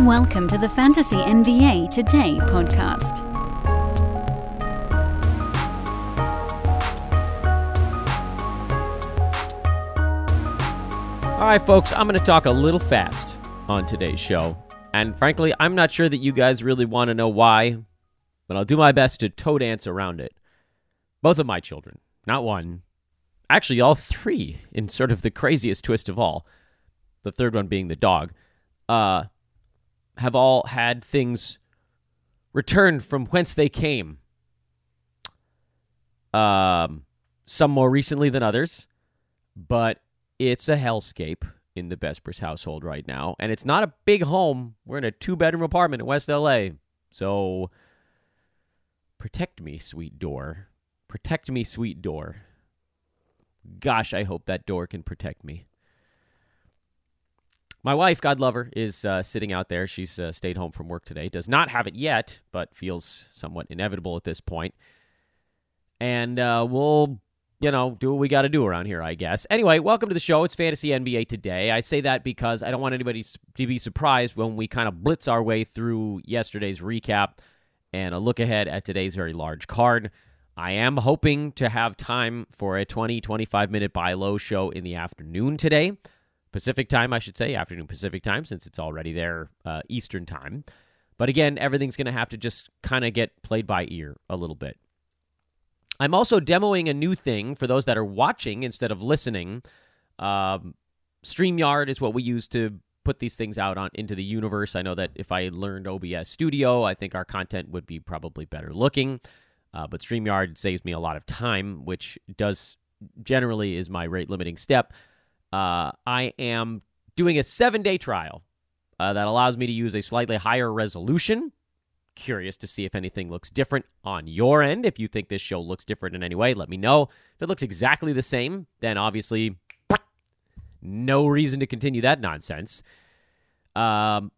Welcome to the Fantasy NBA Today podcast. All right, folks, I'm going to talk a little fast on today's show. And frankly, I'm not sure that you guys really want to know why, but I'll do my best to toe dance around it. Both of my children, not one, actually, all three, in sort of the craziest twist of all, the third one being the dog, uh, have all had things returned from whence they came. Um, some more recently than others, but it's a hellscape in the Besbris household right now. And it's not a big home. We're in a two bedroom apartment in West LA. So protect me, sweet door. Protect me, sweet door. Gosh, I hope that door can protect me. My wife, God love her, is uh, sitting out there. She's uh, stayed home from work today. Does not have it yet, but feels somewhat inevitable at this point. And uh, we'll you know, do what we got to do around here, I guess. Anyway, welcome to the show. It's Fantasy NBA today. I say that because I don't want anybody to be surprised when we kind of blitz our way through yesterday's recap and a look ahead at today's very large card. I am hoping to have time for a 20, 25 minute buy low show in the afternoon today. Pacific time, I should say, afternoon Pacific time, since it's already there uh, Eastern time. But again, everything's going to have to just kind of get played by ear a little bit. I'm also demoing a new thing for those that are watching instead of listening. Um, StreamYard is what we use to put these things out on into the universe. I know that if I learned OBS Studio, I think our content would be probably better looking. Uh, but StreamYard saves me a lot of time, which does generally is my rate limiting step. Uh, I am doing a seven day trial uh, that allows me to use a slightly higher resolution curious to see if anything looks different on your end. If you think this show looks different in any way, let me know. If it looks exactly the same, then obviously no reason to continue that nonsense. Um,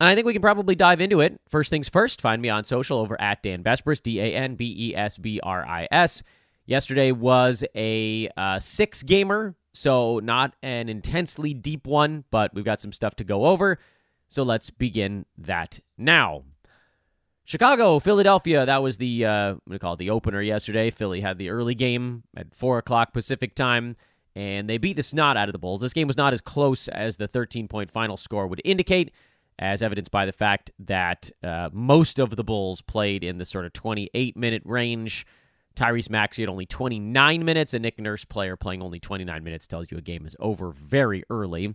and I think we can probably dive into it. First things first, find me on social over at Dan Besbris, D A N B E S B R I S. Yesterday was a uh, six gamer, so not an intensely deep one, but we've got some stuff to go over. So let's begin that now. Chicago, Philadelphia. That was the uh, I'm gonna call it the opener yesterday. Philly had the early game at four o'clock Pacific time, and they beat the snot out of the Bulls. This game was not as close as the 13 point final score would indicate, as evidenced by the fact that uh, most of the Bulls played in the sort of 28 minute range. Tyrese Maxey had only 29 minutes, A Nick Nurse player playing only 29 minutes tells you a game is over very early.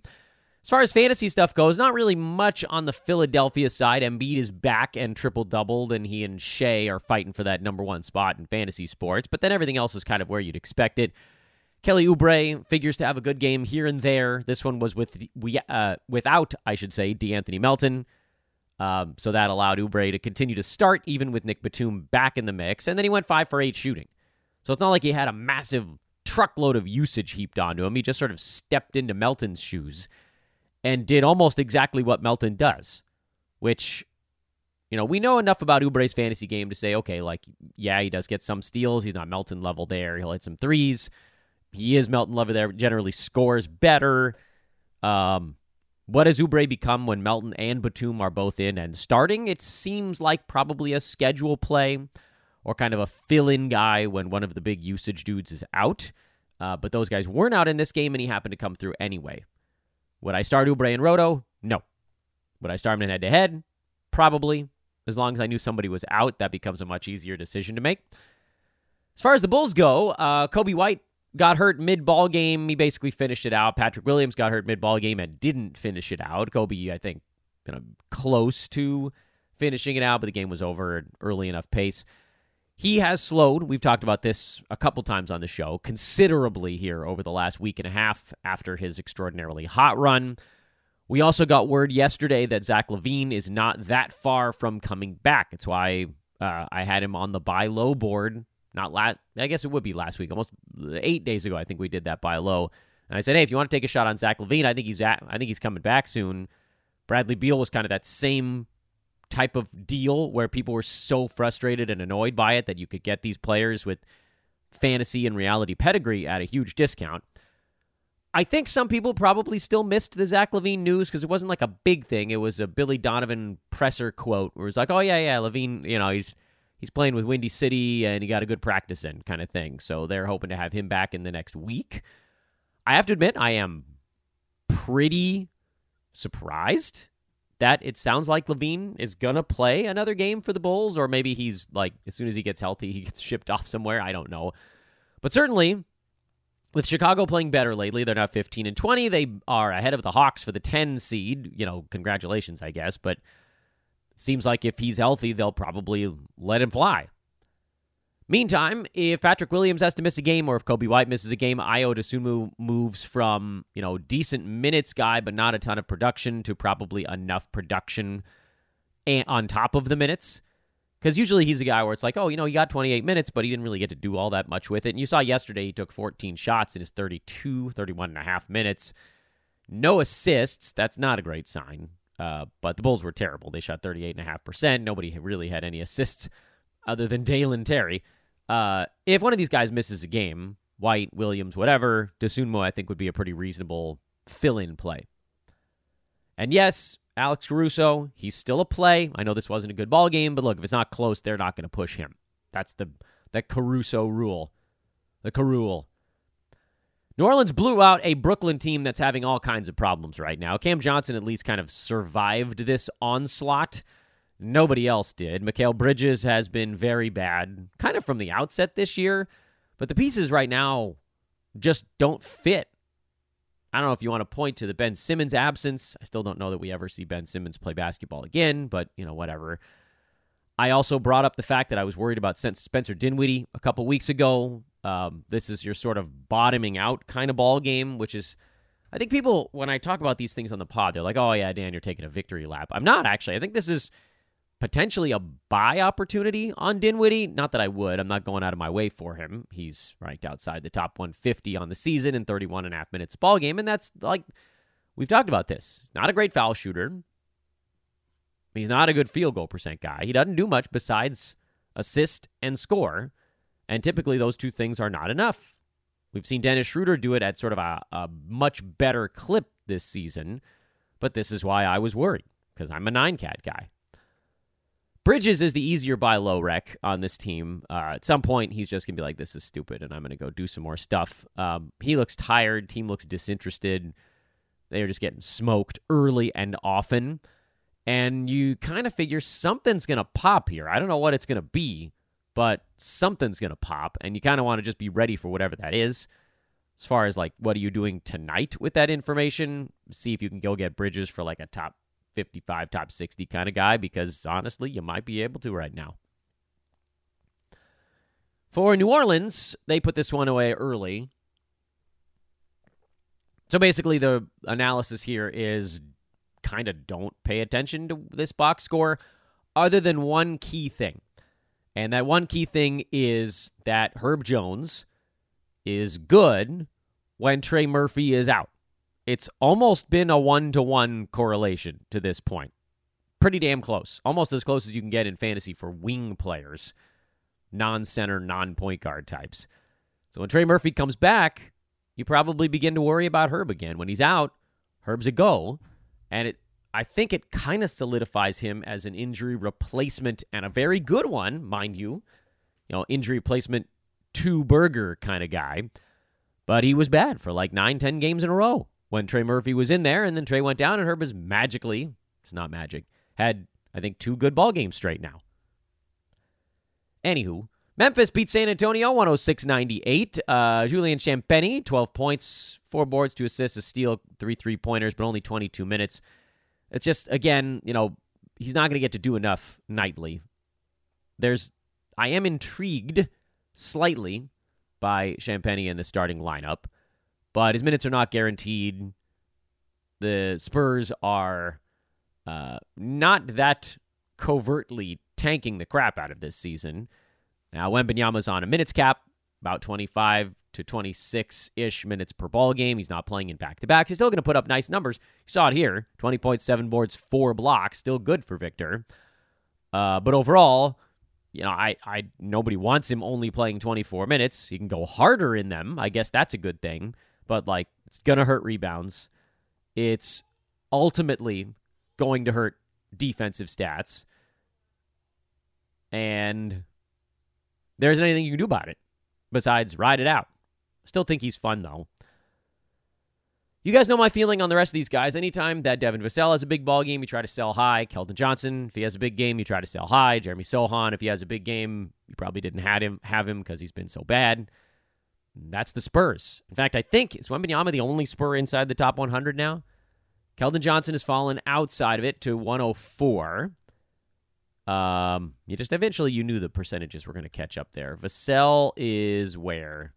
As far as fantasy stuff goes, not really much on the Philadelphia side. Embiid is back and triple doubled, and he and Shai are fighting for that number one spot in fantasy sports. But then everything else is kind of where you'd expect it. Kelly Oubre figures to have a good game here and there. This one was with uh, without, I should say, De'Anthony Melton. Um, so that allowed Oubre to continue to start, even with Nick Batum back in the mix. And then he went five for eight shooting. So it's not like he had a massive truckload of usage heaped onto him. He just sort of stepped into Melton's shoes and did almost exactly what Melton does, which, you know, we know enough about Oubre's fantasy game to say, okay, like, yeah, he does get some steals. He's not Melton level there. He'll hit some threes. He is Melton level there, generally scores better. Um, what has Oubre become when Melton and Batum are both in and starting? It seems like probably a schedule play or kind of a fill in guy when one of the big usage dudes is out. Uh, but those guys weren't out in this game, and he happened to come through anyway. Would I start Oubre and Roto? No. Would I start him in head to head? Probably. As long as I knew somebody was out, that becomes a much easier decision to make. As far as the Bulls go, uh, Coby White got hurt mid ball game. He basically finished it out. Patrick Williams got hurt mid ball game and didn't finish it out. Coby, I think, you know, close to finishing it out, but the game was over at early enough pace. He has slowed. We've talked about this a couple times on the show considerably here over the last week and a half after his extraordinarily hot run. We also got word yesterday that Zach LaVine is not that far from coming back. It's why uh, I had him on the buy low board. Not last, I guess it would be last week, almost eight days ago. I think we did that buy low, and I said, hey, if you want to take a shot on Zach LaVine, I think he's at, I think he's coming back soon. Bradley Beal was kind of that same type of deal where people were so frustrated and annoyed by it that you could get these players with fantasy and reality pedigree at a huge discount. I think some people probably still missed the Zach LaVine news because it wasn't like a big thing. It was a Billy Donovan presser quote where it's like, "Oh yeah, yeah, LaVine, you know, he's he's playing with Windy City and he got a good practice in, kind of thing." So they're hoping to have him back in the next week. I have to admit, I am pretty surprised that it sounds like LaVine is gonna play another game for the Bulls, or maybe he's like as soon as he gets healthy, he gets shipped off somewhere. I don't know, but certainly with Chicago playing better lately, they're now 15 and 20. They are ahead of the Hawks for the 10 seed. You know, congratulations, I guess. But seems like if he's healthy, they'll probably let him fly. Meantime, if Patrick Williams has to miss a game or if Coby White misses a game, Ayo Dosunmu moves from, you know, decent minutes guy, but not a ton of production to probably enough production on top of the minutes. Because usually he's a guy where it's like, oh, you know, he got 28 minutes, but he didn't really get to do all that much with it. And you saw yesterday he took 14 shots in his 32, 31 and a half minutes. No assists. That's not a great sign. Uh, but the Bulls were terrible. They shot 38.5%. Nobody really had any assists other than Dalen Terry. Uh, if one of these guys misses a game, White, Williams, whatever, Dosunmu, I think, would be a pretty reasonable fill in play. And yes, Alex Caruso, he's still a play. I know this wasn't a good ball game, but look, if it's not close, they're not going to push him. That's the that Caruso rule. The Carule. New Orleans blew out a Brooklyn team that's having all kinds of problems right now. Cam Johnson at least kind of survived this onslaught. Nobody else did. Mikal Bridges has been very bad, kind of from the outset this year, but the pieces right now just don't fit I don't know if you want to point to the Ben Simmons absence. I still don't know that we ever see Ben Simmons play basketball again, but you know, whatever. I also brought up the fact that I was worried about Spencer Dinwiddie a couple weeks ago. Um, this is your sort of bottoming out kind of ball game, which is, I think people when I talk about these things on the pod, they're like, "Oh yeah, Dan, you're taking a victory lap." I'm not actually. I think this is potentially a buy opportunity on Dinwiddie. Not that I would. I'm not going out of my way for him. He's ranked outside the top 150 on the season in 31 and a half minutes ball game, and that's like we've talked about this. Not a great foul shooter. He's not a good field goal percent guy. He doesn't do much besides assist and score, and typically those two things are not enough. We've seen Dennis Schroeder do it at sort of a, a much better clip this season, but this is why I was worried because I'm a nine cat guy. Bridges is the easier buy low rec on this team. Uh, at some point, he's just going to be like, this is stupid, and I'm going to go do some more stuff. Um, he looks tired. Team looks disinterested. They are just getting smoked early and often. And you kind of figure something's going to pop here. I don't know what it's going to be, but something's going to pop. And you kind of want to just be ready for whatever that is. As far as like, what are you doing tonight with that information? See if you can go get Bridges for like a top 55, top 60 kind of guy because honestly, you might be able to right now. For New Orleans, they put this one away early. So basically, the analysis here is kind of don't pay attention to this box score other than one key thing. And that one key thing is that Herb Jones is good when Trey Murphy is out it's almost been a one to one correlation to this point. Pretty damn close. Almost as close as you can get in fantasy for wing players, non center, non point guard types. So when Trey Murphy comes back, you probably begin to worry about Herb again. When he's out, Herb's a go. And it I think it kind of solidifies him as an injury replacement and a very good one, mind you. You know, injury replacement two burger kind of guy. But he was bad for like nine, ten games in a row when Trey Murphy was in there, and then Trey went down, and Herb was magically, it's not magic, had, I think, two good ball games straight now. Anywho, Memphis beat San Antonio 106 98. Uh, Julian Champagnie, 12 points, four boards, two assists, a steal, three three pointers, but only 22 minutes. It's just, again, you know, he's not going to get to do enough nightly. There's, I am intrigued slightly by Champagnie in the starting lineup but his minutes are not guaranteed. The Spurs are uh, not that covertly tanking the crap out of this season. Now, Wembanyama's on a minutes cap, about 25 to 26 ish minutes per ball game. He's not playing in back to back. He's still going to put up nice numbers. You saw it here 20.7 boards, four blocks. Still good for Victor. Uh, but overall, you know, I, I nobody wants him only playing 24 minutes. He can go harder in them. I guess that's a good thing but like It's going to hurt rebounds. It's ultimately going to hurt defensive stats. And there isn't anything you can do about it besides ride it out. Still think he's fun, though. You guys know my feeling on the rest of these guys. Anytime that Devin Vassell has a big ball game, you try to sell high. Keldon Johnson, if he has a big game, you try to sell high. Jeremy Sochan, if he has a big game, you probably didn't have him have him because he's been so bad. That's the Spurs. In fact, I think is Wembanyama the only Spur inside the top 100 now. Keldon Johnson has fallen outside of it to 104. Um, you just eventually you knew the percentages were going to catch up there. Vassell is where?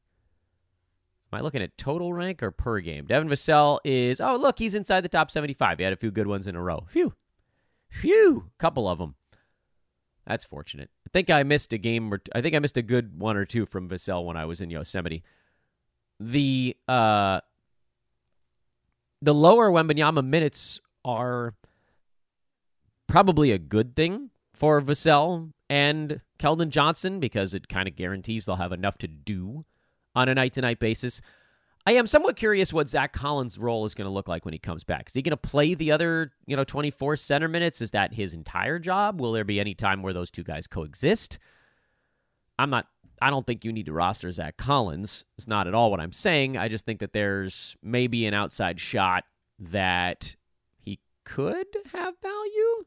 Am I looking at total rank or per game? Devin Vassell is oh look, he's inside the top 75. He had a few good ones in a row. Phew, phew, couple of them. That's fortunate. I think I missed a game or I think I missed a good one or two from Vassell when I was in Yosemite. The uh the lower Wembanyama minutes are probably a good thing for Vassell and Keldon Johnson because it kind of guarantees they'll have enough to do on a night to night basis. I am somewhat curious what Zach Collins' role is going to look like when he comes back. Is he going to play the other, you know, 24 center minutes? Is that his entire job? Will there be any time where those two guys coexist? I'm not, I don't think you need to roster Zach Collins. It's not at all what I'm saying. I just think that there's maybe an outside shot that he could have value.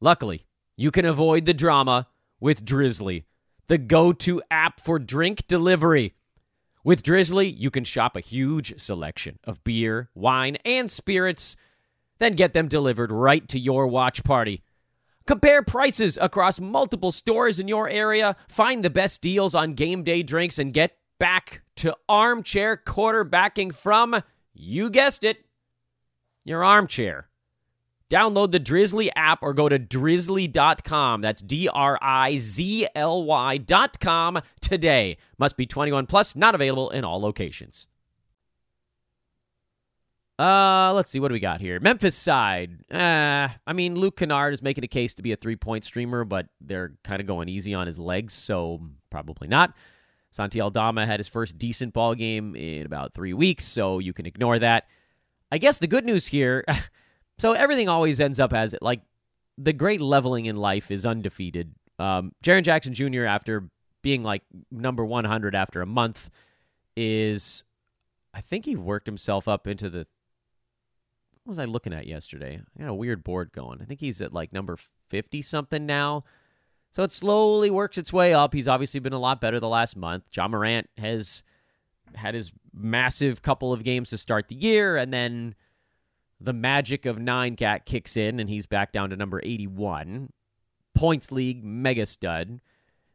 Luckily, you can avoid the drama with Drizly, the go to app for drink delivery. With Drizly, you can shop a huge selection of beer, wine, and spirits, then get them delivered right to your watch party. Compare prices across multiple stores in your area, find the best deals on game day drinks, and get back to armchair quarterbacking from, you guessed it, your armchair. Download the Drizly app or go to drizly.com. That's D R I Z L Y.com today. Must be 21 plus, not available in all locations. Uh, let's see what do we got here. Memphis side. Uh, I mean, Luke Kennard is making a case to be a three-point streamer, but they're kind of going easy on his legs, so probably not. Santi Aldama had his first decent ball game in about three weeks, so you can ignore that. I guess the good news here. so everything always ends up as like the great leveling in life is undefeated. Um, Jaren Jackson Jr. after being like number 100 after a month is, I think he worked himself up into the what was I looking at yesterday? I got a weird board going. I think he's at like number 50 something now. So it slowly works its way up. He's obviously been a lot better the last month. Ja Morant has had his massive couple of games to start the year, and then the magic of nine cat kicks in, and he's back down to number 81. Points league, mega stud.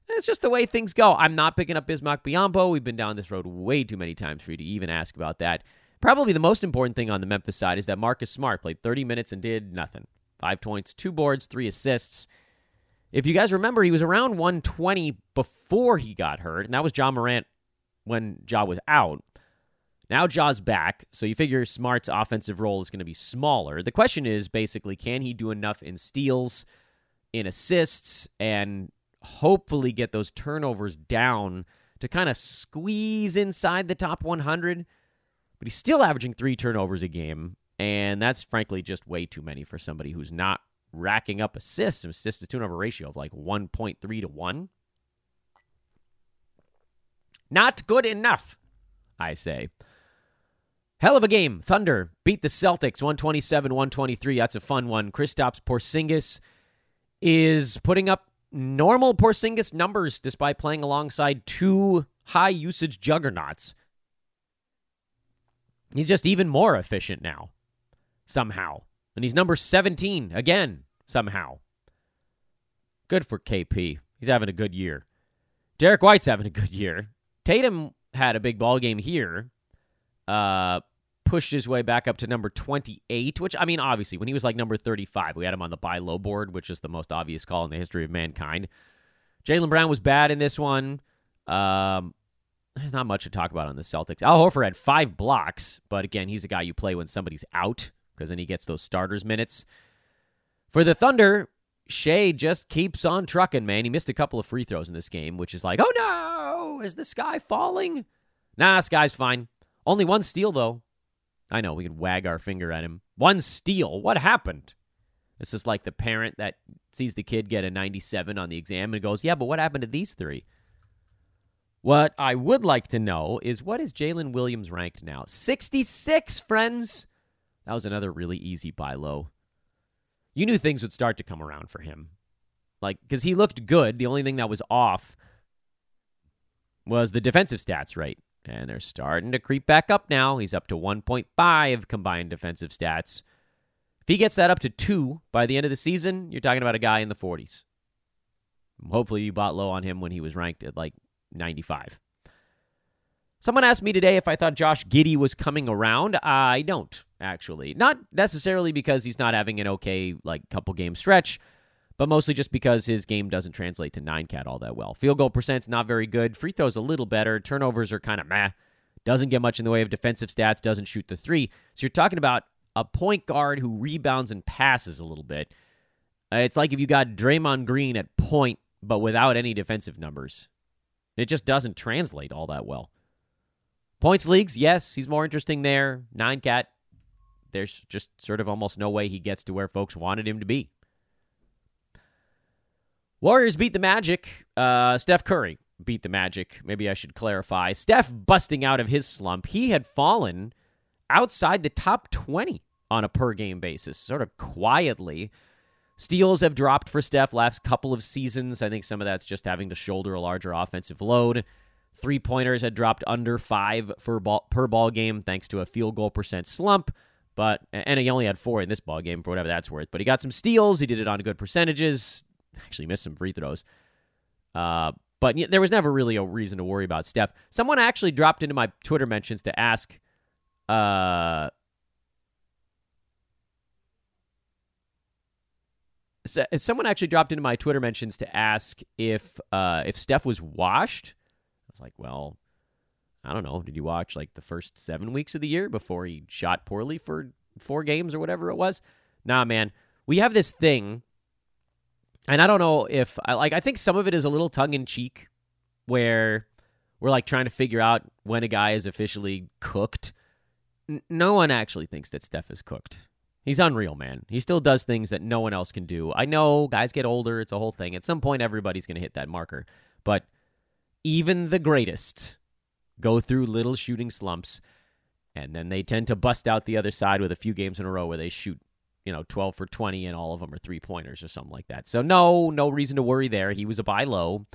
It's just the way things go. I'm not picking up Bismack Biyombo. We've been down this road way too many times for you to even ask about that. Probably the most important thing on the Memphis side is that Marcus Smart played 30 minutes and did nothing. Five points, two boards, three assists. If you guys remember, he was around 120 before he got hurt, and that was Ja Morant when Ja was out. Now Ja's back, so you figure Smart's offensive role is going to be smaller. The question is basically, can he do enough in steals, in assists, and hopefully get those turnovers down to kind of squeeze inside the top 100? but he's still averaging three turnovers a game, and that's frankly just way too many for somebody who's not racking up assists, assist to turnover ratio of like 1.3 to 1. Not good enough, I say. Hell of a game. Thunder beat the Celtics 127 123. That's a fun one. Kristaps Porzingis is putting up normal Porzingis numbers despite playing alongside two high usage juggernauts. He's just even more efficient now, somehow. And he's number 17 again, somehow. Good for KP. He's having a good year. Derrick White's having a good year. Tatum had a big ball game here. Uh, pushed his way back up to number 28, which, I mean, obviously, when he was like number 35, we had him on the buy low board, which is the most obvious call in the history of mankind. Jaylen Brown was bad in this one. Um, there's not much to talk about on the Celtics. Al Horford had five blocks, but again, he's a guy you play when somebody's out because then he gets those starters minutes. For the Thunder, Shai just keeps on trucking, man. He missed a couple of free throws in this game, which is like, oh no, is the sky falling? Nah, sky's fine. Only one steal, though. I know, we can wag our finger at him. One steal. What happened? This is like the parent that sees the kid get a 97 on the exam and goes, yeah, but what happened to these three? What I would like to know is what is Jalen Williams ranked now? 66, friends. That was another really easy buy low. You knew things would start to come around for him. Like, because he looked good. The only thing that was off was the defensive stats, right? And they're starting to creep back up now. He's up to 1.5 combined defensive stats. If he gets that up to two by the end of the season, you're talking about a guy in the 40s. Hopefully, you bought low on him when he was ranked at like 95. Someone asked me today if I thought Josh Giddey was coming around. I don't, actually. Not necessarily because he's not having an okay, like, couple game stretch, but mostly just because his game doesn't translate to nine cat all that well. Field goal percent's not very good. Free throws a little better. Turnovers are kind of meh. Doesn't get much in the way of defensive stats. Doesn't shoot the three. So you're talking about a point guard who rebounds and passes a little bit. Uh, it's like if you got Draymond Green at point, but without any defensive numbers. It just doesn't translate all that well. Points leagues, yes, he's more interesting there. Nine cat, there's just sort of almost no way he gets to where folks wanted him to be. Warriors beat the Magic. Uh, Steph Curry beat the Magic. Maybe I should clarify. Steph busting out of his slump. He had fallen outside the top 20 on a per game basis, sort of quietly. Steals have dropped for Steph last couple of seasons. I think some of that's just having to shoulder a larger offensive load. Three pointers had dropped under five ball, per ball game thanks to a field goal percent slump. But and he only had four in this ball game for whatever that's worth. But he got some steals. He did it on good percentages. Actually missed some free throws. Uh, but there was never really a reason to worry about Steph. Someone actually dropped into my Twitter mentions to ask, uh, someone actually dropped into my Twitter mentions to ask if uh, if Steph was washed. I was like, well, I don't know. Did you watch like the first seven weeks of the year before he shot poorly for four games or whatever it was? Nah, man. We have this thing, and I don't know if I like. I think some of it is a little tongue in cheek, where we're like trying to figure out when a guy is officially cooked. N- no one actually thinks that Steph is cooked. He's unreal, man. He still does things that no one else can do. I know guys get older, it's a whole thing. At some point, everybody's going to hit that marker. But even the greatest go through little shooting slumps, and then they tend to bust out the other side with a few games in a row where they shoot, you know, 12 for 20, and all of them are three pointers or something like that. So, no, no reason to worry there. He was a buy low.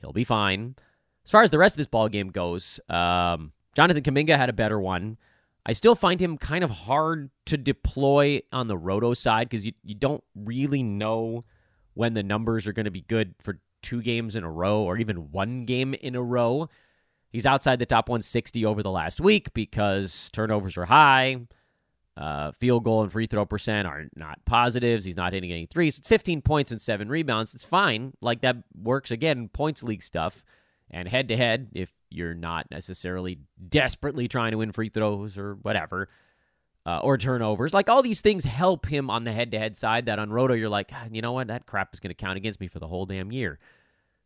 He'll be fine. As far as the rest of this ball game goes, um, Jonathan Kuminga had a better one. I still find him kind of hard to deploy on the roto side because you, you don't really know when the numbers are going to be good for two games in a row or even one game in a row. He's outside the top 160 over the last week because turnovers are high. Uh, field goal and free throw percent are not positives. He's not hitting any threes. It's 15 points and seven rebounds. It's fine. Like that works again, points league stuff. And head to head, if you're not necessarily desperately trying to win free throws or whatever, uh, or turnovers, like all these things help him on the head to head side. That on Roto, you're like, you know what? That crap is going to count against me for the whole damn year.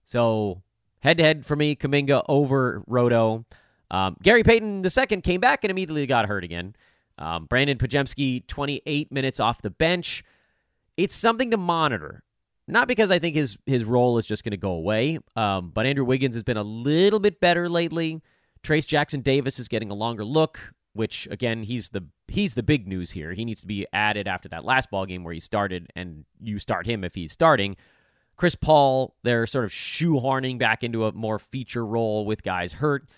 So head to head for me, Kuminga over Roto. Um, Gary Payton the second came back and immediately got hurt again. Um, Brandon Podziemski, 28 minutes off the bench. It's something to monitor. Not because I think his his role is just going to go away, um, but Andrew Wiggins has been a little bit better lately. Trayce Jackson Davis is getting a longer look, which again he's the he's the big news here. He needs to be added after that last ball game where he started, and you start him if he's starting. Chris Paul, they're sort of shoehorning back into a more feature role with guys hurt.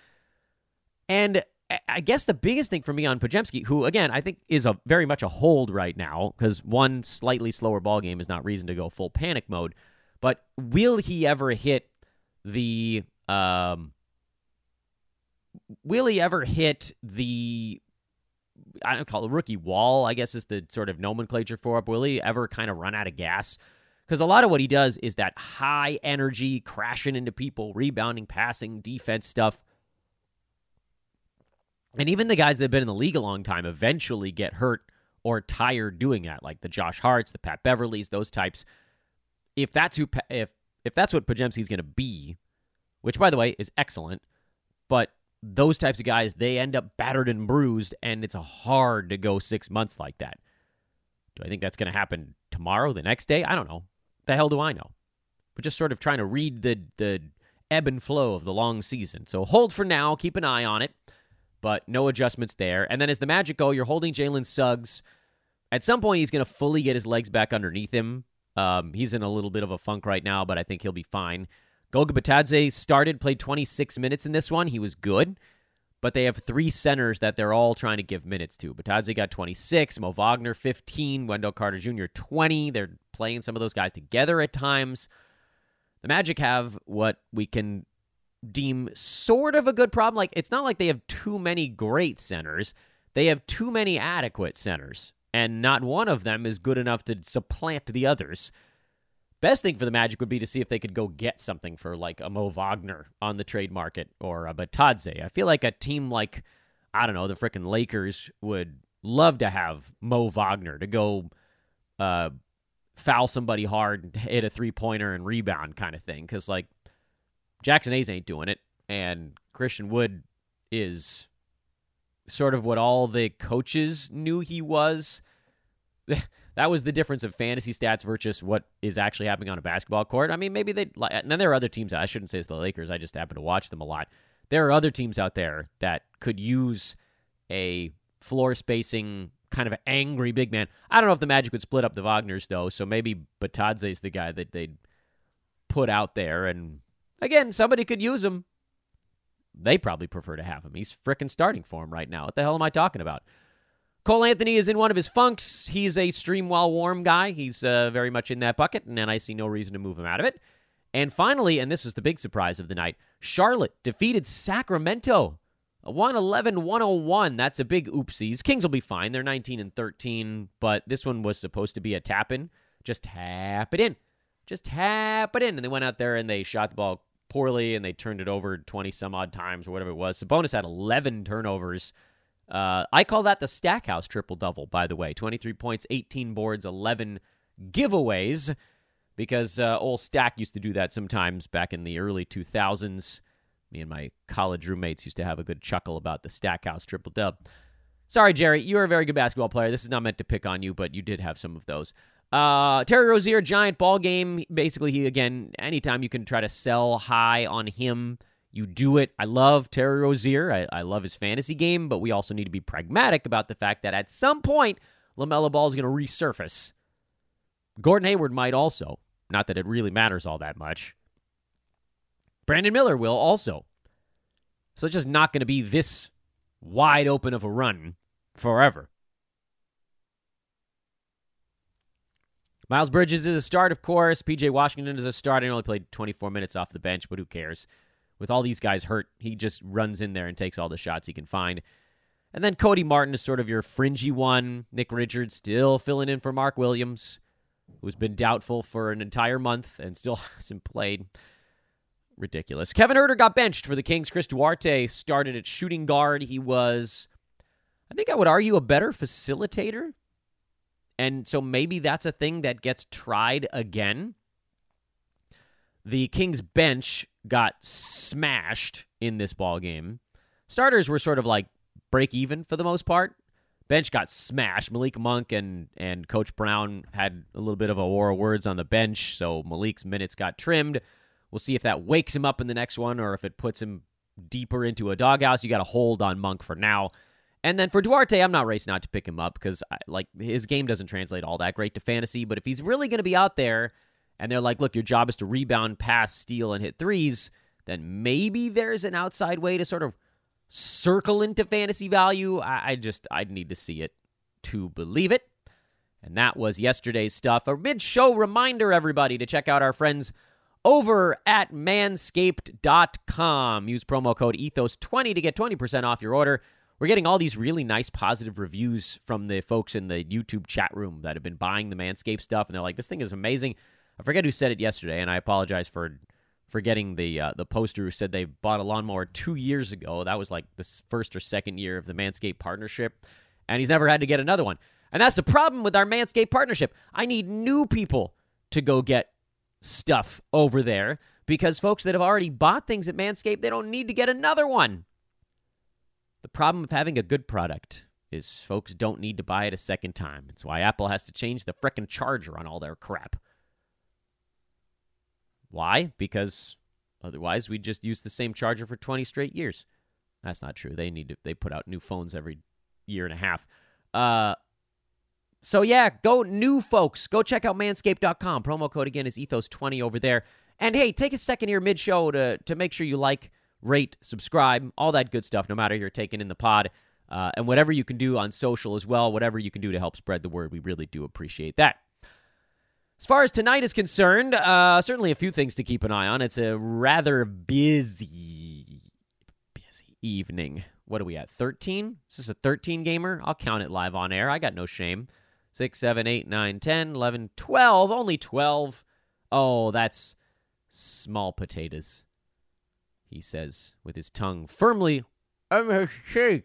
And I guess the biggest thing for me on Podziemski, who again I think is a very much a hold right now, because one slightly slower ball game is not reason to go full panic mode. But will he ever hit the um, will he ever hit the I don't call it rookie wall, I guess is the sort of nomenclature for it. Will he ever kind of run out of gas? Because a lot of what he does is that high energy, crashing into people, rebounding, passing, defense stuff. And even the guys that have been in the league a long time eventually get hurt or tired doing that, like the Josh Harts, the Pat Beverleys, those types. If that's who, if if that's what Podziemski's going to be, which by the way is excellent, but those types of guys they end up battered and bruised, and it's hard to go six months like that. Do I think that's going to happen tomorrow, the next day? I don't know. The hell do I know? But just sort of trying to read the the ebb and flow of the long season. So hold for now. Keep an eye on it but no adjustments there. And then as the Magic go, you're holding Jalen Suggs. At some point, he's going to fully get his legs back underneath him. Um, he's in a little bit of a funk right now, but I think he'll be fine. Goga Bitadze started, played 26 minutes in this one. He was good, but they have three centers that they're all trying to give minutes to. Bitadze got 26, Mo Wagner 15, Wendell Carter Jr. 20. They're playing some of those guys together at times. The Magic have what we can deem sort of a good problem. Like, it's not like they have too many great centers, they have too many adequate centers, and not one of them is good enough to supplant the others. Best thing for the Magic would be to see if they could go get something for like a Mo Wagner on the trade market or a Bitadze. I feel like a team like, I don't know, the freaking Lakers would love to have Mo Wagner to go uh, foul somebody hard, hit a three pointer, and rebound kind of thing. Because, like, Jaxson Hayes ain't doing it, and Christian Wood is sort of what all the coaches knew he was. that was the difference of fantasy stats versus what is actually happening on a basketball court. I mean, maybe they. And then there are other teams. I shouldn't say it's the Lakers. I just happen to watch them a lot. There are other teams out there that could use a floor spacing kind of angry big man. I don't know if the Magic would split up the Wagners though, so maybe Bitadze is the guy that they'd put out there and Again, somebody could use him. They probably prefer to have him. He's fricking starting for him right now. What the hell am I talking about? Cole Anthony is in one of his funks. He's a stream while warm guy. He's uh, very much in that bucket, and I see no reason to move him out of it. And finally, and this was the big surprise of the night, Charlotte defeated Sacramento. 111 101. That's a big oopsies. Kings will be fine. They're 19 and 13, but this one was supposed to be a tap in. Just tap it in. Just tap it in. And they went out there and they shot the ball poorly and they turned it over 20 some odd times or whatever it was. Sabonis had 11 turnovers. Uh, I call that the Stackhouse triple double, by the way 23 points, 18 boards, 11 giveaways, because uh, old Stack used to do that sometimes back in the early 2000s. Me and my college roommates used to have a good chuckle about the Stackhouse triple dub. Sorry, Jerry, you're a very good basketball player. This is not meant to pick on you, but you did have some of those. Uh, Terry Rozier, giant ball game. Basically, he again, anytime you can try to sell high on him, you do it. I love Terry Rozier. I, I love his fantasy game, but we also need to be pragmatic about the fact that at some point, LaMelo Ball is going to resurface. Gordon Hayward might also. Not that it really matters all that much. Brandon Miller will also. So it's just not going to be this wide open of a run forever. Miles Bridges is a start, of course. PJ Washington is a start. He only played 24 minutes off the bench, but who cares? With all these guys hurt, he just runs in there and takes all the shots he can find. And then Cody Martin is sort of your fringy one. Nick Richards still filling in for Mark Williams, who's been doubtful for an entire month and still hasn't played. Ridiculous. Kevin Huerter got benched for the Kings. Chris Duarte started at shooting guard. He was, I think I would argue, a better facilitator and so maybe that's a thing that gets tried again. The Kings bench got smashed in this ball game. Starters were sort of like break even for the most part. Bench got smashed. Malik Monk and and Coach Brown had a little bit of a war of words on the bench, so Malik's minutes got trimmed. We'll see if that wakes him up in the next one or if it puts him deeper into a doghouse. You got to hold on Monk for now. And then for Duarte, I'm not racing out to pick him up because like his game doesn't translate all that great to fantasy. But if he's really going to be out there, and they're like, "Look, your job is to rebound, pass, steal, and hit threes," then maybe there's an outside way to sort of circle into fantasy value. I, I just I'd need to see it to believe it. And that was yesterday's stuff. A mid-show reminder, everybody, to check out our friends over at manscaped.com. Use promo code ethos20 to get 20% off your order. We're getting all these really nice positive reviews from the folks in the YouTube chat room that have been buying the Manscaped stuff, and they're like, "This thing is amazing." I forget who said it yesterday, and I apologize for forgetting the uh, the poster who said they bought a lawnmower two years ago. That was like the first or second year of the Manscaped partnership, and he's never had to get another one. And that's the problem with our Manscaped partnership. I need new people to go get stuff over there because folks that have already bought things at Manscaped, they don't need to get another one. The problem of having a good product is folks don't need to buy it a second time. It's why Apple has to change the frickin' charger on all their crap. Why? Because otherwise we'd just use the same charger for 20 straight years. That's not true. They need to they put out new phones every year and a half. Uh so yeah, go new folks. Go check out manscaped.com. Promo code again is ethos20 over there. And hey, take a second here mid show to to make sure you like rate, subscribe, all that good stuff, no matter you're taking in the pod. Uh, and whatever you can do on social as well, whatever you can do to help spread the word, we really do appreciate that. As far as tonight is concerned, uh, certainly a few things to keep an eye on. It's a rather busy, busy evening. What are we at? 13? Is this a 13 gamer? I'll count it live on air. I got no shame. 6, 7, 8, 9, 10, 11, 12. Only 12. Oh, that's small potatoes he says with his tongue firmly on his cheek.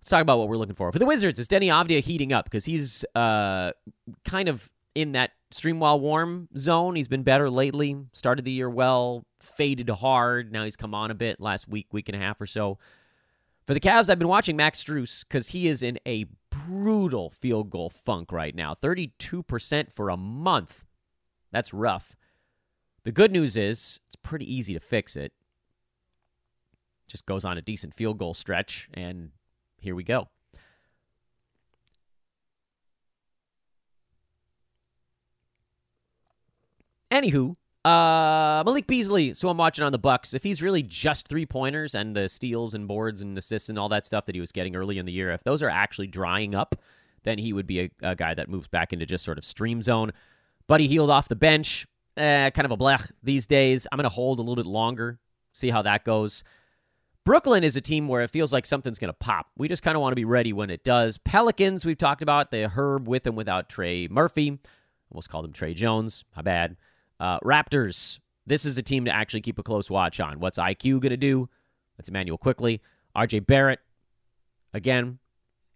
Let's talk about what we're looking for. For the Wizards, is Deni Avdija heating up? Because he's uh, kind of in that stream while warm zone. He's been better lately. Started the year well, faded hard. Now he's come on a bit last week, week and a half or so. For the Cavs, I've been watching Max Strus because he is in a brutal field goal funk right now 32% for a month. That's rough. The good news is it's pretty easy to fix it. Just goes on a decent field goal stretch, and here we go. Anywho, uh, Malik Beasley, so I'm watching on the Bucks. If he's really just three pointers and the steals and boards and assists and all that stuff that he was getting early in the year, if those are actually drying up, then he would be a, a guy that moves back into just sort of stream zone. But he healed off the bench eh, kind of a blech these days. I'm going to hold a little bit longer, see how that goes. Brooklyn is a team where it feels like something's going to pop. We just kind of want to be ready when it does. Pelicans, we've talked about the Herb with and without Trey Murphy. Almost called him Trey Jones. My bad. Uh, Raptors, this is a team to actually keep a close watch on. What's IQ going to do? That's Immanuel Quickley. RJ Barrett, again,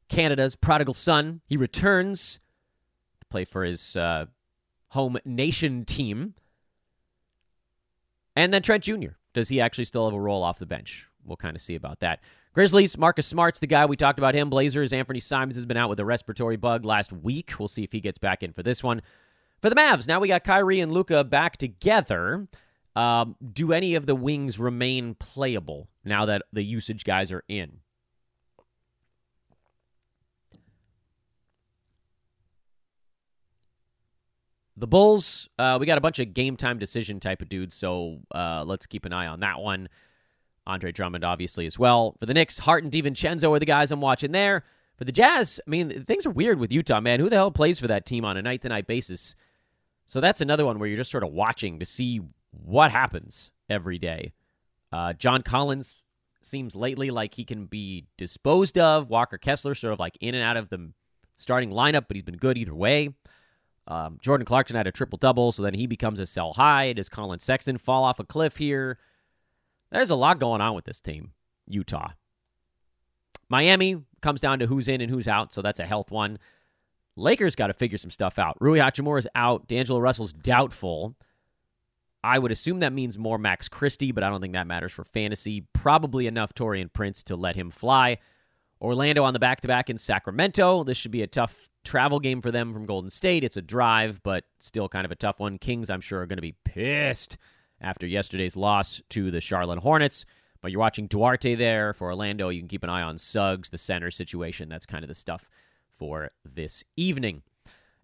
Canada's prodigal son. He returns to play for his uh, home nation team. And then Trent Jr. Does he actually still have a role off the bench? We'll kind of see about that. Grizzlies, Marcus Smart's the guy we talked about him. Blazers, Anthony Simons has been out with a respiratory bug last week. We'll see if he gets back in for this one. For the Mavs, now we got Kyrie and Luka back together. Um, do any of the wings remain playable now that the usage guys are in? The Bulls, uh, we got a bunch of game time decision type of dudes, so uh, let's keep an eye on that one. Andre Drummond, obviously, as well. For the Knicks, Hart and DiVincenzo are the guys I'm watching there. For the Jazz, I mean, things are weird with Utah, man. Who the hell plays for that team on a night to night basis? So that's another one where you're just sort of watching to see what happens every day. Uh, John Collins seems lately like he can be disposed of. Walker Kessler sort of like in and out of the starting lineup, but he's been good either way. Um, Jordan Clarkson had a triple double, so then he becomes a sell high. Does Collin Sexton fall off a cliff here? There's a lot going on with this team, Utah. Miami comes down to who's in and who's out, so that's a health one. Lakers got to figure some stuff out. Rui Hachimura is out. D'Angelo Russell's doubtful. I would assume that means more Max Christie, but I don't think that matters for fantasy. Probably enough Taurean Prince to let him fly. Orlando on the back to back in Sacramento. This should be a tough travel game for them from Golden State. It's a drive, but still kind of a tough one. Kings, I'm sure, are going to be pissed after yesterday's loss to the Charlotte Hornets. But you're watching Duarte there for Orlando. You can keep an eye on Suggs, the center situation. That's kind of the stuff for this evening.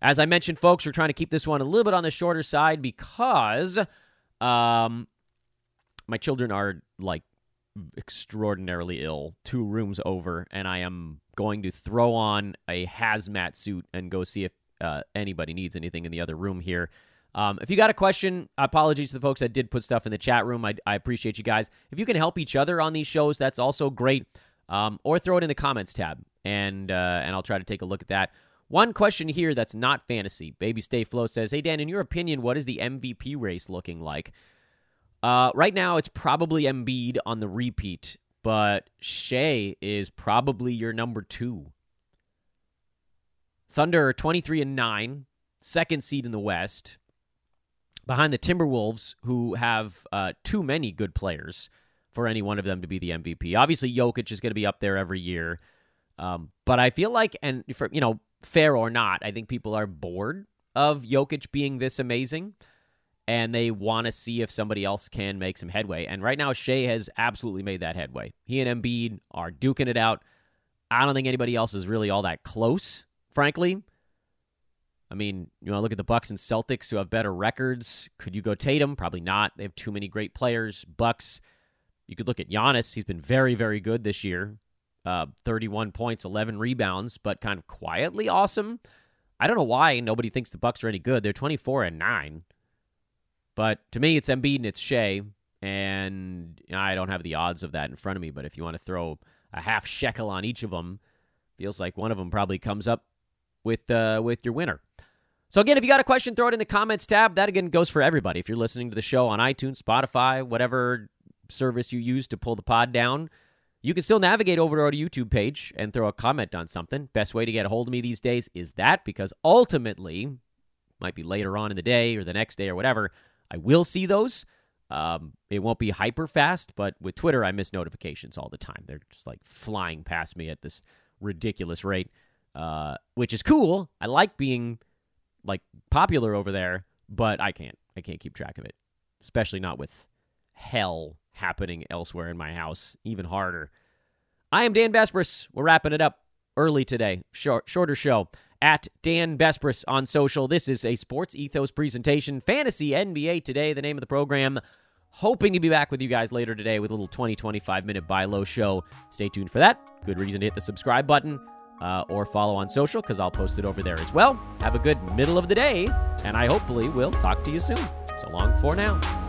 As I mentioned, folks, we're trying to keep this one a little bit on the shorter side because um, my children are like extraordinarily ill, two rooms over, and I am going to throw on a hazmat suit and go see if uh, anybody needs anything in the other room here. Um, if you got a question, apologies to the folks that did put stuff in the chat room. I, I appreciate you guys. If you can help each other on these shows, that's also great. Um, or throw it in the comments tab, and uh, and I'll try to take a look at that. One question here that's not fantasy. Baby Stay Flow says, "Hey Dan, in your opinion, what is the MVP race looking like?" Uh, right now, it's probably Embiid on the repeat, but Shai is probably your number two. Thunder 23 and 9, second seed in the West, behind the Timberwolves, who have uh, too many good players for any one of them to be the MVP. Obviously, Jokic is going to be up there every year. Um, but I feel like, and for, you know, fair or not, I think people are bored of Jokic being this amazing and they want to see if somebody else can make some headway. And right now, Shai has absolutely made that headway. He and Embiid are duking it out. I don't think anybody else is really all that close, frankly. I mean, you want to look at the Bucks and Celtics who have better records. Could you go Tatum? Probably not. They have too many great players. Bucks. You could look at Giannis. He's been very, very good this year. Uh, 31 points, 11 rebounds, but kind of quietly awesome. I don't know why nobody thinks the Bucks are any good. They're 24 and nine. But to me, it's Embiid and it's Shai, and I don't have the odds of that in front of me. But if you want to throw a half shekel on each of them, feels like one of them probably comes up with uh, with your winner. So again, if you got a question, throw it in the comments tab. That again goes for everybody. If you're listening to the show on iTunes, Spotify, whatever service you use to pull the pod down, you can still navigate over to our YouTube page and throw a comment on something. Best way to get a hold of me these days is that because ultimately, might be later on in the day or the next day or whatever, I will see those. Um, it won't be hyper fast, but with Twitter, I miss notifications all the time. They're just like flying past me at this ridiculous rate, uh, which is cool. I like being like popular over there, but I can't. I can't keep track of it, especially not with hell happening elsewhere in my house. Even harder. I am Dan Besbris. We're wrapping it up early today. Short, shorter show at Dan Besbris on social. This is a Sports Ethos presentation, Fantasy NBA Today, the name of the program. Hoping to be back with you guys later today with a little 20, 25 minute buy low show. Stay tuned for that. Good reason to hit the subscribe button uh, or follow on social because I'll post it over there as well. Have a good middle of the day, and I hopefully will talk to you soon. So long for now.